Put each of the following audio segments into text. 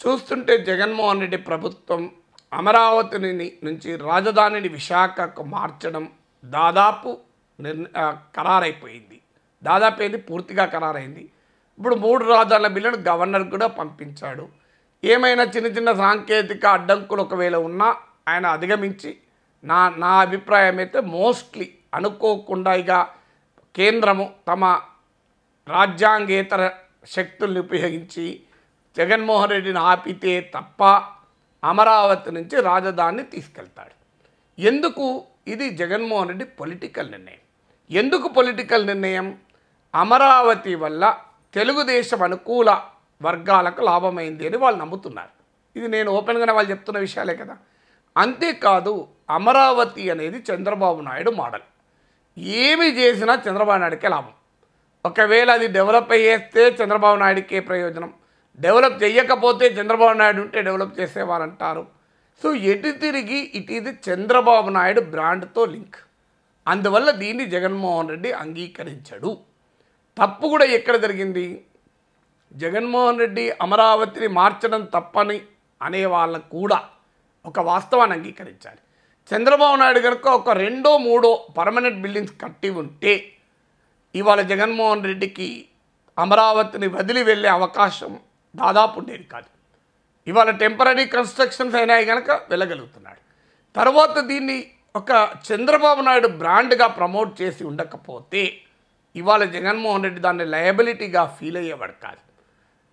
చూస్తుంటే జగన్మోహన్ రెడ్డి ప్రభుత్వం అమరావతిని నుంచి రాజధానిని విశాఖకు మార్చడం దాదాపు నిర్ణ ఖరారైపోయింది. దాదాపు ఏది? పూర్తిగా ఖరారైంది. ఇప్పుడు మూడు రాజధానుల బిల్లును గవర్నర్ కూడా పంపించాడు. ఏమైనా చిన్న చిన్న సాంకేతిక అడ్డంకులు ఒకవేళ ఉన్నా ఆయన అధిగమించి నా నా అభిప్రాయం అయితే మోస్ట్లీ అనుకోకుండా ఇక కేంద్రము తమ రాజ్యాంగేతర శక్తుల్ని ఉపయోగించి జగన్మోహన్ రెడ్డిని ఆపితే తప్ప అమరావతి నుంచి రాజధానిని తీసుకెళ్తాడు. ఎందుకు? ఇది జగన్మోహన్ రెడ్డి పొలిటికల్ నిర్ణయం. ఎందుకు పొలిటికల్ నిర్ణయం? అమరావతి వల్ల తెలుగుదేశం అనుకూల వర్గాలకు లాభమైంది అని వాళ్ళు నమ్ముతున్నారు. ఇది నేను ఓపెన్గానే వాళ్ళు చెప్తున్న విషయాలే కదా. అంతేకాదు అమరావతి అనేది చంద్రబాబు నాయుడు మోడల్. ఏమి చేసినా చంద్రబాబు నాయుడికే లాభం. ఒకవేళ అది డెవలప్ అయ్యేస్తే చంద్రబాబు నాయుడికే ప్రయోజనం. డెవలప్ చేయకపోతే చంద్రబాబు నాయుడు ఉంటే డెవలప్ చేసేవారంటారు. సో ఎటు తిరిగి ఇట్ ఇది చంద్రబాబు నాయుడు బ్రాండ్తో లింక్. అందువల్ల దీన్ని జగన్మోహన్ రెడ్డి అంగీకరించడు. తప్పు కూడా ఎక్కడ జరిగింది? జగన్మోహన్ రెడ్డి అమరావతిని మార్చడం తప్పని అనే వాళ్ళకు కూడా ఒక వాస్తవాన్ని అంగీకరించాలి. చంద్రబాబు నాయుడు కనుక ఒక రెండో మూడో పర్మనెంట్ బిల్డింగ్స్ కట్టి ఉంటే ఇవాళ జగన్మోహన్ రెడ్డికి అమరావతిని వదిలి వెళ్ళే అవకాశం దాదాపు ఉండేది కాదు. ఇవాళ టెంపరీ కన్స్ట్రక్షన్స్ అయినాయి కనుక వెళ్ళగలుగుతున్నాడు. తర్వాత దీన్ని ఒక చంద్రబాబు నాయుడు బ్రాండ్గా ప్రమోట్ చేసి ఉండకపోతే ఇవాళ జగన్మోహన్ రెడ్డి దాన్ని లయబిలిటీగా ఫీల్ అయ్యేవాడు కాదు.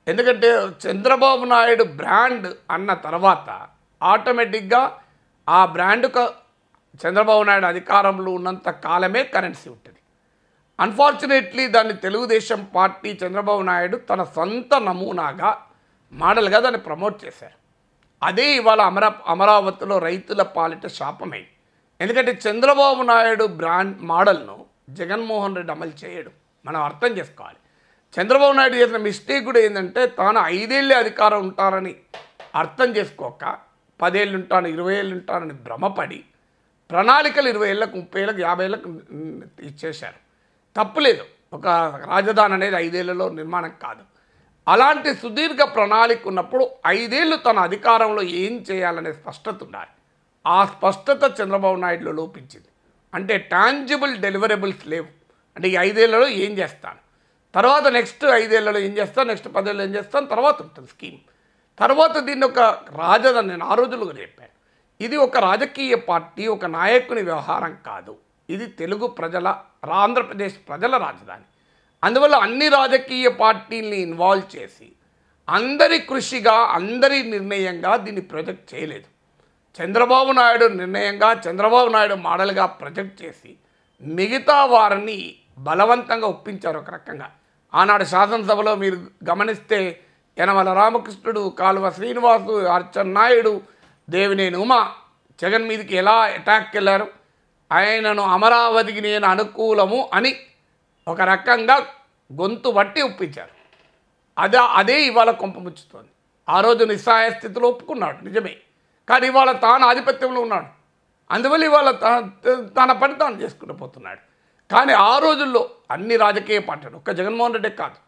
ఎందుకంటే చంద్రబాబు నాయుడు బ్రాండ్ అన్న తర్వాత ఆటోమేటిక్గా ఆ బ్రాండ్కు చంద్రబాబు నాయుడు అధికారంలో ఉన్నంత కాలమే కరెన్సీ ఉంటుంది. అన్ఫార్చునేట్లీ దాన్ని తెలుగుదేశం పార్టీ చంద్రబాబు నాయుడు తన సొంత నమూనాగా మోడల్గా దాన్ని ప్రమోట్ చేశారు. అదే ఇవాళ అమరా అమరావతిలో రైతుల పాలిట శాపమైంది ఎందుకంటే చంద్రబాబు నాయుడు బ్రాండ్ మోడల్ను జగన్మోహన్ రెడ్డి అమలు చేయడు. మనం అర్థం చేసుకోవాలి. చంద్రబాబు నాయుడు చేసిన మిస్టేక్ కూడా ఏంటంటే తాను ఐదేళ్ళే అధికారం ఉంటారని అర్థం చేసుకోక పదేళ్ళు ఉంటాను ఇరవై ఏళ్ళు ఉంటానని భ్రమపడి ప్రణాళికలు ఇరవై ఏళ్ళకు ముప్పై ఏళ్ళకు యాభై ఏళ్ళకు ఇచ్చేశారు. తప్పులేదు. ఒక రాజధాని అనేది ఐదేళ్ళలో నిర్మాణం కాదు. అలాంటి సుదీర్ఘ ప్రణాళిక ఉన్నప్పుడు ఐదేళ్ళు తన అధికారంలో ఏం చేయాలనే స్పష్టత ఉండాలి. ఆ స్పష్టత చంద్రబాబు నాయుడులో లోపించింది. అంటే టాంజిబుల్ డెలివరబుల్స్ లేవు. అంటే ఈ ఐదేళ్ళలో ఏం చేస్తాను? తర్వాత నెక్స్ట్ ఐదేళ్ళలో ఏం చేస్తాను? నెక్స్ట్ పదేళ్ళు ఏం చేస్తాను? తర్వాత ఉంటుంది స్కీమ్. తర్వాత దీన్ని ఒక రాజధాని నేను ఆ రోజులుగా చెప్పాను. ఇది ఒక రాజకీయ పార్టీ ఒక నాయకుని వ్యవహారం కాదు. ఇది తెలుగు ప్రజల ఆంధ్రప్రదేశ్ ప్రజల రాజధాని. అందువల్ల అన్ని రాజకీయ పార్టీల్ని ఇన్వాల్వ్ చేసి అందరి కృషిగా అందరి నిర్ణయంగా దీన్ని ప్రొజెక్ట్ చేయలేదు. చంద్రబాబు నాయుడు నిర్ణయంగా చంద్రబాబు నాయుడు మోడల్గా ప్రొజెక్ట్ చేసి మిగతా వారిని బలవంతంగా ఒప్పించారు ఒక రకంగా. ఆనాడు శాసనసభలో మీరు గమనిస్తే యనమల రామకృష్ణుడు కాలువ శ్రీనివాసు అర్చన్నాయుడు దేవినేని ఉమా జగన్ మీదకి ఎలా అటాక్కి వెళ్ళారు ఆయనను అమరావతికి నేను అనుకూలము అని ఒక రకంగా గొంతు బట్టి ఒప్పించారు. అదే అదే ఇవాళ కొంపముచ్చుతోంది ఆ రోజు నిస్సహాయ స్థితిలో ఒప్పుకున్నాడు నిజమే. కానీ ఇవాళ తాను ఆధిపత్యంలో ఉన్నాడు. అందువల్ల ఇవాళ తన పని తాను చేసుకుంటూ పోతున్నాడు. కానీ ఆ రోజుల్లో అన్ని రాజకీయ పార్టీలు ఒక్క జగన్మోహన్ రెడ్డి కాదు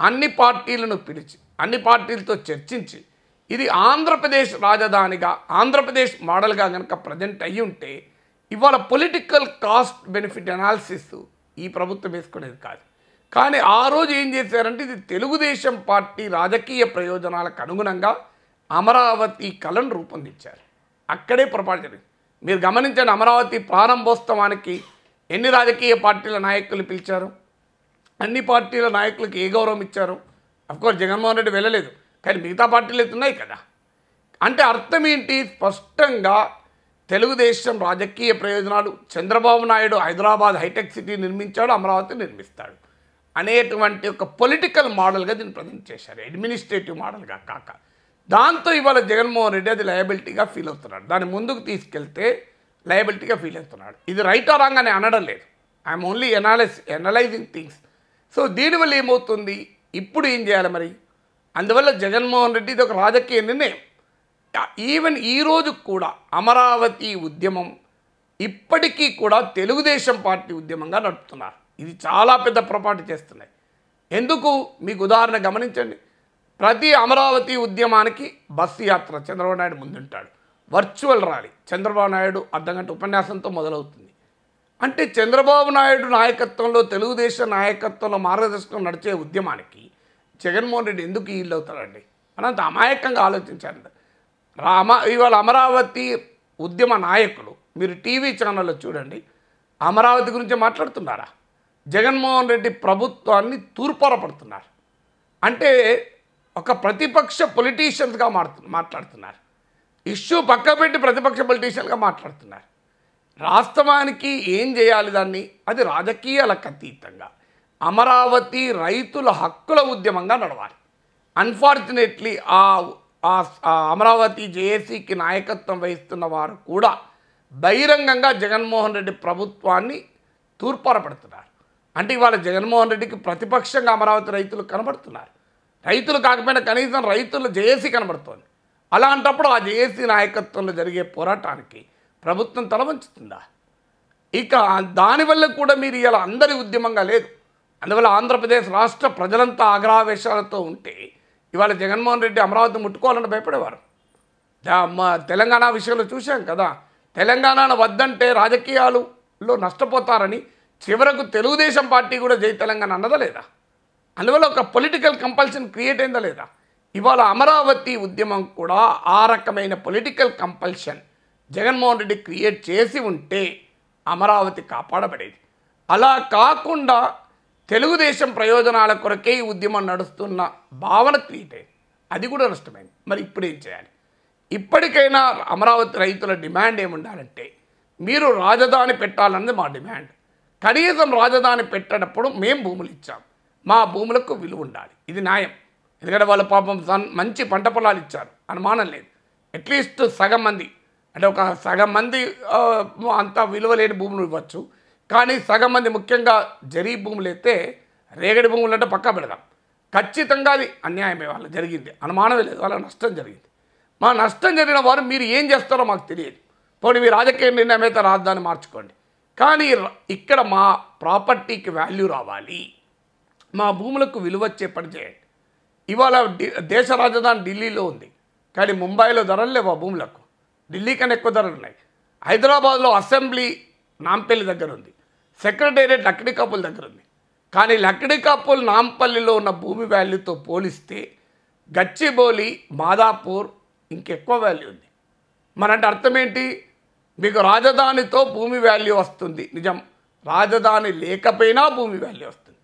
అన్ని పార్టీలను పిలిచి అన్ని పార్టీలతో చర్చించి ఇది ఆంధ్రప్రదేశ్ రాజధానిగా ఆంధ్రప్రదేశ్ మోడల్గా కనుక ప్రజెంట్ అయ్యి ఉంటే ఇవాళ పొలిటికల్ కాస్ట్ బెనిఫిట్ అనాలిసిస్ ఈ ప్రభుత్వం వేసుకునేది కాదు. కానీ ఆ రోజు ఏం చేశారంటే ఇది తెలుగుదేశం పార్టీ రాజకీయ ప్రయోజనాలకు అనుగుణంగా అమరావతి కళను రూపొందించారు. అక్కడే పొరపాటు జరిగింది. మీరు గమనించండి అమరావతి ప్రారంభోత్సవానికి ఎన్ని రాజకీయ పార్టీల నాయకులు పిలిచారు? అన్ని పార్టీల నాయకులకు ఏ గౌరవం ఇచ్చారు? అఫ్కోర్స్ జగన్మోహన్ రెడ్డి వెళ్ళలేదు. కానీ మిగతా పార్టీలు అయితే ఉన్నాయి కదా. అంటే అర్థం ఏంటి? స్పష్టంగా తెలుగుదేశం రాజకీయ ప్రయోజనాలు. చంద్రబాబు నాయుడు హైదరాబాద్ హైటెక్ సిటీ నిర్మించాడు అమరావతి నిర్మిస్తాడు. అనేటువంటి ఒక పొలిటికల్ మోడల్గా దీన్ని ప్రజెంట్ చేశారు. అడ్మినిస్ట్రేటివ్ మోడల్గా కాక. దాంతో ఇవాళ జగన్మోహన్ రెడ్డి అది లయబిలిటీగా ఫీల్ అవుతున్నాడు. దాన్ని ముందుకు తీసుకెళ్తే లయబిలిటీగా ఫీల్ అవుతున్నాడు. ఇది రైట్ ఆ రాంగ్ అని అనడం లేదు. I'm only analyse analysing things. So దీనివల్ల ఏమవుతుంది? ఇప్పుడు ఏం చేయాలి మరి? అందువల్ల జగన్మోహన్ రెడ్డి ఇది ఒక రాజకీయ నిర్ణయం. ఈవెన్ ఈరోజు కూడా అమరావతి ఉద్యమం ఇప్పటికీ కూడా తెలుగుదేశం పార్టీ ఉద్యమంగా నడుపుతున్నారు. ఇది చాలా పెద్ద పొరపాటు చేస్తున్నాయి. ఎందుకు? మీకు ఉదాహరణ గమనించండి. ప్రతి అమరావతి ఉద్యమానికి బస్సు యాత్ర చంద్రబాబు నాయుడు ముందుంటాడు. వర్చువల్ ర్యాలీ చంద్రబాబు నాయుడు అర్ధగంట ఉపన్యాసంతో మొదలవుతుంది. అంటే చంద్రబాబు నాయుడు నాయకత్వంలో తెలుగుదేశం నాయకత్వంలో మార్గదర్శకం నడిచే ఉద్యమానికి జగన్మోహన్ రెడ్డి ఎందుకు ఈళ్ళు అవుతాడండి అనంత అమాయకంగా ఆలోచించండి రామ ఇవాళ అమరావతి ఉద్యమ నాయకులు మీరు టీవీ ఛానల్లో చూడండి అమరావతి గురించి మాట్లాడుతున్నారా? జగన్మోహన్ రెడ్డి ప్రభుత్వాన్ని తూర్పారపడుతున్నారు. అంటే ఒక ప్రతిపక్ష పొలిటీషియన్స్గా మాట్లా మాట్లాడుతున్నారు. ఇష్యూ పక్క పెట్టి ప్రతిపక్ష పొలిటీషియన్గా మాట్లాడుతున్నారు. రాష్ట్రవానికి ఏం చేయాలి దాన్ని? అది రాజకీయాలకు అతీతంగా అమరావతి రైతుల హక్కుల ఉద్యమంగా నడవాలి. అన్ఫార్చునేట్లీ ఆ ఆ- అమరావతి జేఏసీకి నాయకత్వం వహిస్తున్న వారు కూడా బహిరంగంగా జగన్మోహన్ రెడ్డి ప్రభుత్వాన్ని తూర్పారపడుతున్నారు. అంటే ఇవాళ జగన్మోహన్ రెడ్డికి ప్రతిపక్షంగా అమరావతి రైతులు కనబడుతున్నారు. రైతులు కాకపోయినా కనీసం రైతుల జేఏసీ కనబడుతోంది. అలాంటప్పుడు ఆ జేఏసీ నాయకత్వంలో జరిగే పోరాటానికి ప్రభుత్వం తలవంచుతుందా ఇక దానివల్ల కూడా మీరు ఇలా అందరి ఉద్యమంగా లేదు. అందువల్ల ఆంధ్రప్రదేశ్ రాష్ట్ర ప్రజలంతా ఆగ్రహావేశాలతో ఉంటే ఇవాళ జగన్మోహన్ రెడ్డి అమరావతి ముట్టుకోవాలని భయపడేవారు. తెలంగాణ విషయంలో చూశాం కదా. తెలంగాణ వద్దంటే రాజకీయాలలో నష్టపోతారని చివరకు తెలుగుదేశం పార్టీ కూడా జై తెలంగాణ అన్నదా లేదా? అందువల్ల ఒక పొలిటికల్ కంపల్షన్ క్రియేట్ అయిందా లేదా? ఇవాళ అమరావతి ఉద్యమం కూడా ఆ రకమైన political compulsion Jaganmohan Reddy create చేసి ఉంటే అమరావతి కాపాడబడేది. అలా కాకుండా తెలుగుదేశం ప్రయోజనాల కొరకే ఈ ఉద్యమం నడుస్తున్న భావన క్రియేట్ అది కూడా నష్టమైంది. మరి ఇప్పుడు ఏం చేయాలి? ఇప్పటికైనా అమరావతి రైతుల డిమాండ్ ఏముండాలంటే మీరు రాజధాని పెట్టాలన్నది మా డిమాండ్. కనీసం రాజధాని పెట్టేటప్పుడు మేము భూములు ఇచ్చాం. మా భూములకు విలువ ఉండాలి. ఇది న్యాయం. ఎందుకంటే వాళ్ళ పాపం సన్- మంచి పంట పొలాలు ఇచ్చారు. అనుమానం లేదు. అట్లీస్ట్ సగం మంది. అంటే ఒక సగం మంది అంత విలువ లేని భూములు ఇవ్వచ్చు. కానీ సగం మంది ముఖ్యంగా జరీ భూములు అయితే రేగడి భూములు అంటే పక్కా పెడదాం. ఖచ్చితంగా అది అన్యాయమే వాళ్ళ జరిగింది. అనుమానమే లేదు. వాళ్ళ నష్టం జరిగింది. మా నష్టం జరిగిన వారు మీరు ఏం చేస్తారో మాకు తెలియదు. పోనీ మీ రాజకీయ నిర్ణయం అయితే రాజధాని మార్చుకోండి. కానీ ఇక్కడ మా ప్రాపర్టీకి వాల్యూ రావాలి. మా భూములకు విలువ వచ్చే పని చేయండి. ఇవాళ దేశ రాజధాని ఢిల్లీలో ఉంది. కానీ ముంబైలో ధరలు లేవు ఆ భూములకు. ఢిల్లీ కన్నా ఎక్కువ ధరలు ఉన్నాయి. హైదరాబాద్లో అసెంబ్లీ నాంపల్లి దగ్గర ఉంది. సెక్రటేరియట్ లక్డికాపుల్ దగ్గర ఉంది కానీ లక్డికాపుల్ నాంపల్లిలో ఉన్న భూమి వాల్యూతో పోలిస్తే గచ్చిబౌలి మాదాపూర్ ఇంకెక్కువ వాల్యూ ఉంది. మనంటే అర్థం ఏంటి మీకు రాజధానితో భూమి వాల్యూ వస్తుంది. నిజం. రాజధాని లేకపోయినా భూమి వాల్యూ వస్తుంది.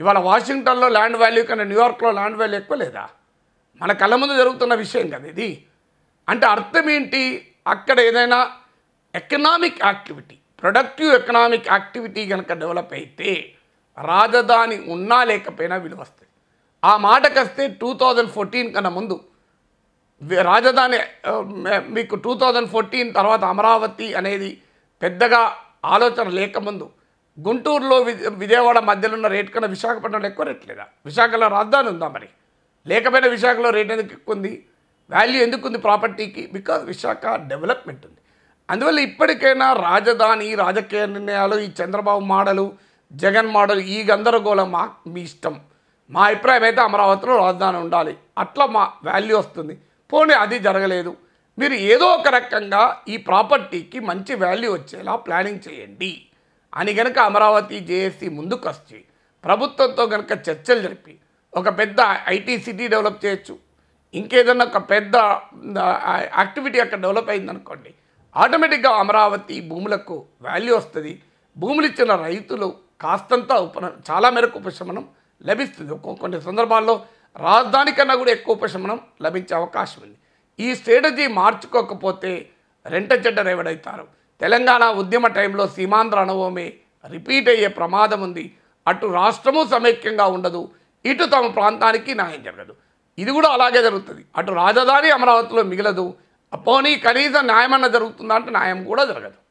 ఇవాళ వాషింగ్టన్లో ల్యాండ్ వాల్యూ కన్నా న్యూయార్క్లో ల్యాండ్ వాల్యూ ఎక్కువ లేదా? మన కళ్ళ ముందు జరుగుతున్న విషయం కదా ఇది. అంటే అర్థం ఏంటి అక్కడ ఏదైనా economic activity productive economic activity కనుక డెవలప్ అయితే రాజధాని ఉన్నా లేకపోయినా విలువ వస్తుంది ఆ మాటకొస్తే టూ థౌజండ్ ఫోర్టీన్ కన్నా ముందు రాజధాని మీకు టూ థౌజండ్ ఫోర్టీన్ తర్వాత అమరావతి అనేది పెద్దగా ఆలోచన లేకముందు గుంటూరులో విజయవాడ మధ్యలో ఉన్న రేట్ కన్నా విశాఖపట్నంలో ఎక్కువ రేట్ లేదా? విశాఖలో రాజధాని ఉందా మరి? లేకపోయినా విశాఖలో రేట్ ఎందుకు ఎక్కువ ఉంది? వాల్యూ ఎందుకు ఉంది ప్రాపర్టీకి బికాజ్ విశాఖ డెవలప్మెంట్ ఉంది. అందువల్ల ఇప్పటికైనా రాజధాని రాజకీయ నిర్ణయాలు ఈ చంద్రబాబు మాడలు జగన్ మాడలు ఈ గందరగోళం మా మీ ఇష్టం. మా అభిప్రాయం అయితే అమరావతిలో రాజధాని ఉండాలి. అట్లా మా వాల్యూ వస్తుంది. పోనీ అది జరగలేదు. మీరు ఏదో ఒక రకంగా ఈ ప్రాపర్టీకి మంచి వాల్యూ వచ్చేలా ప్లానింగ్ చేయండి. అని గనక అమరావతి జేఏసీ ముందుకు వచ్చి ప్రభుత్వంతో కనుక చర్చలు జరిపి ఒక పెద్ద ఐటీ సిటీ డెవలప్ చేయొచ్చు. ఇంకేదన్నా ఒక పెద్ద యాక్టివిటీ అక్కడ డెవలప్ అయిందనుకోండి ఆటోమేటిక్గా అమరావతి భూములకు వాల్యూ వస్తుంది. భూములు ఇచ్చిన రైతులు కాస్తంత ఉప చాలా మేరకు ఉపశమనం లభిస్తుంది. కొన్ని సందర్భాల్లో రాజధాని కన్నా కూడా ఎక్కువ ఉపశమనం లభించే అవకాశం ఉంది. ఈ స్ట్రాటజీ మార్చుకోకపోతే రెంట చెడ్డ రేవడవుతారు తెలంగాణ ఉద్యమ టైంలో సీమాంధ్ర అనుభవమే రిపీట్ అయ్యే ప్రమాదం ఉంది. అటు రాష్ట్రము సమైక్యంగా ఉండదు. ఇటు తమ ప్రాంతానికి న్యాయం జరగదు. ఇది కూడా అలాగే జరుగుతుంది. అటు రాజధాని అమరావతిలో మిగలదు. పోనీ కనీసం న్యాయమన్నా జరుగుతుందా అంటే న్యాయం కూడా జరగదు.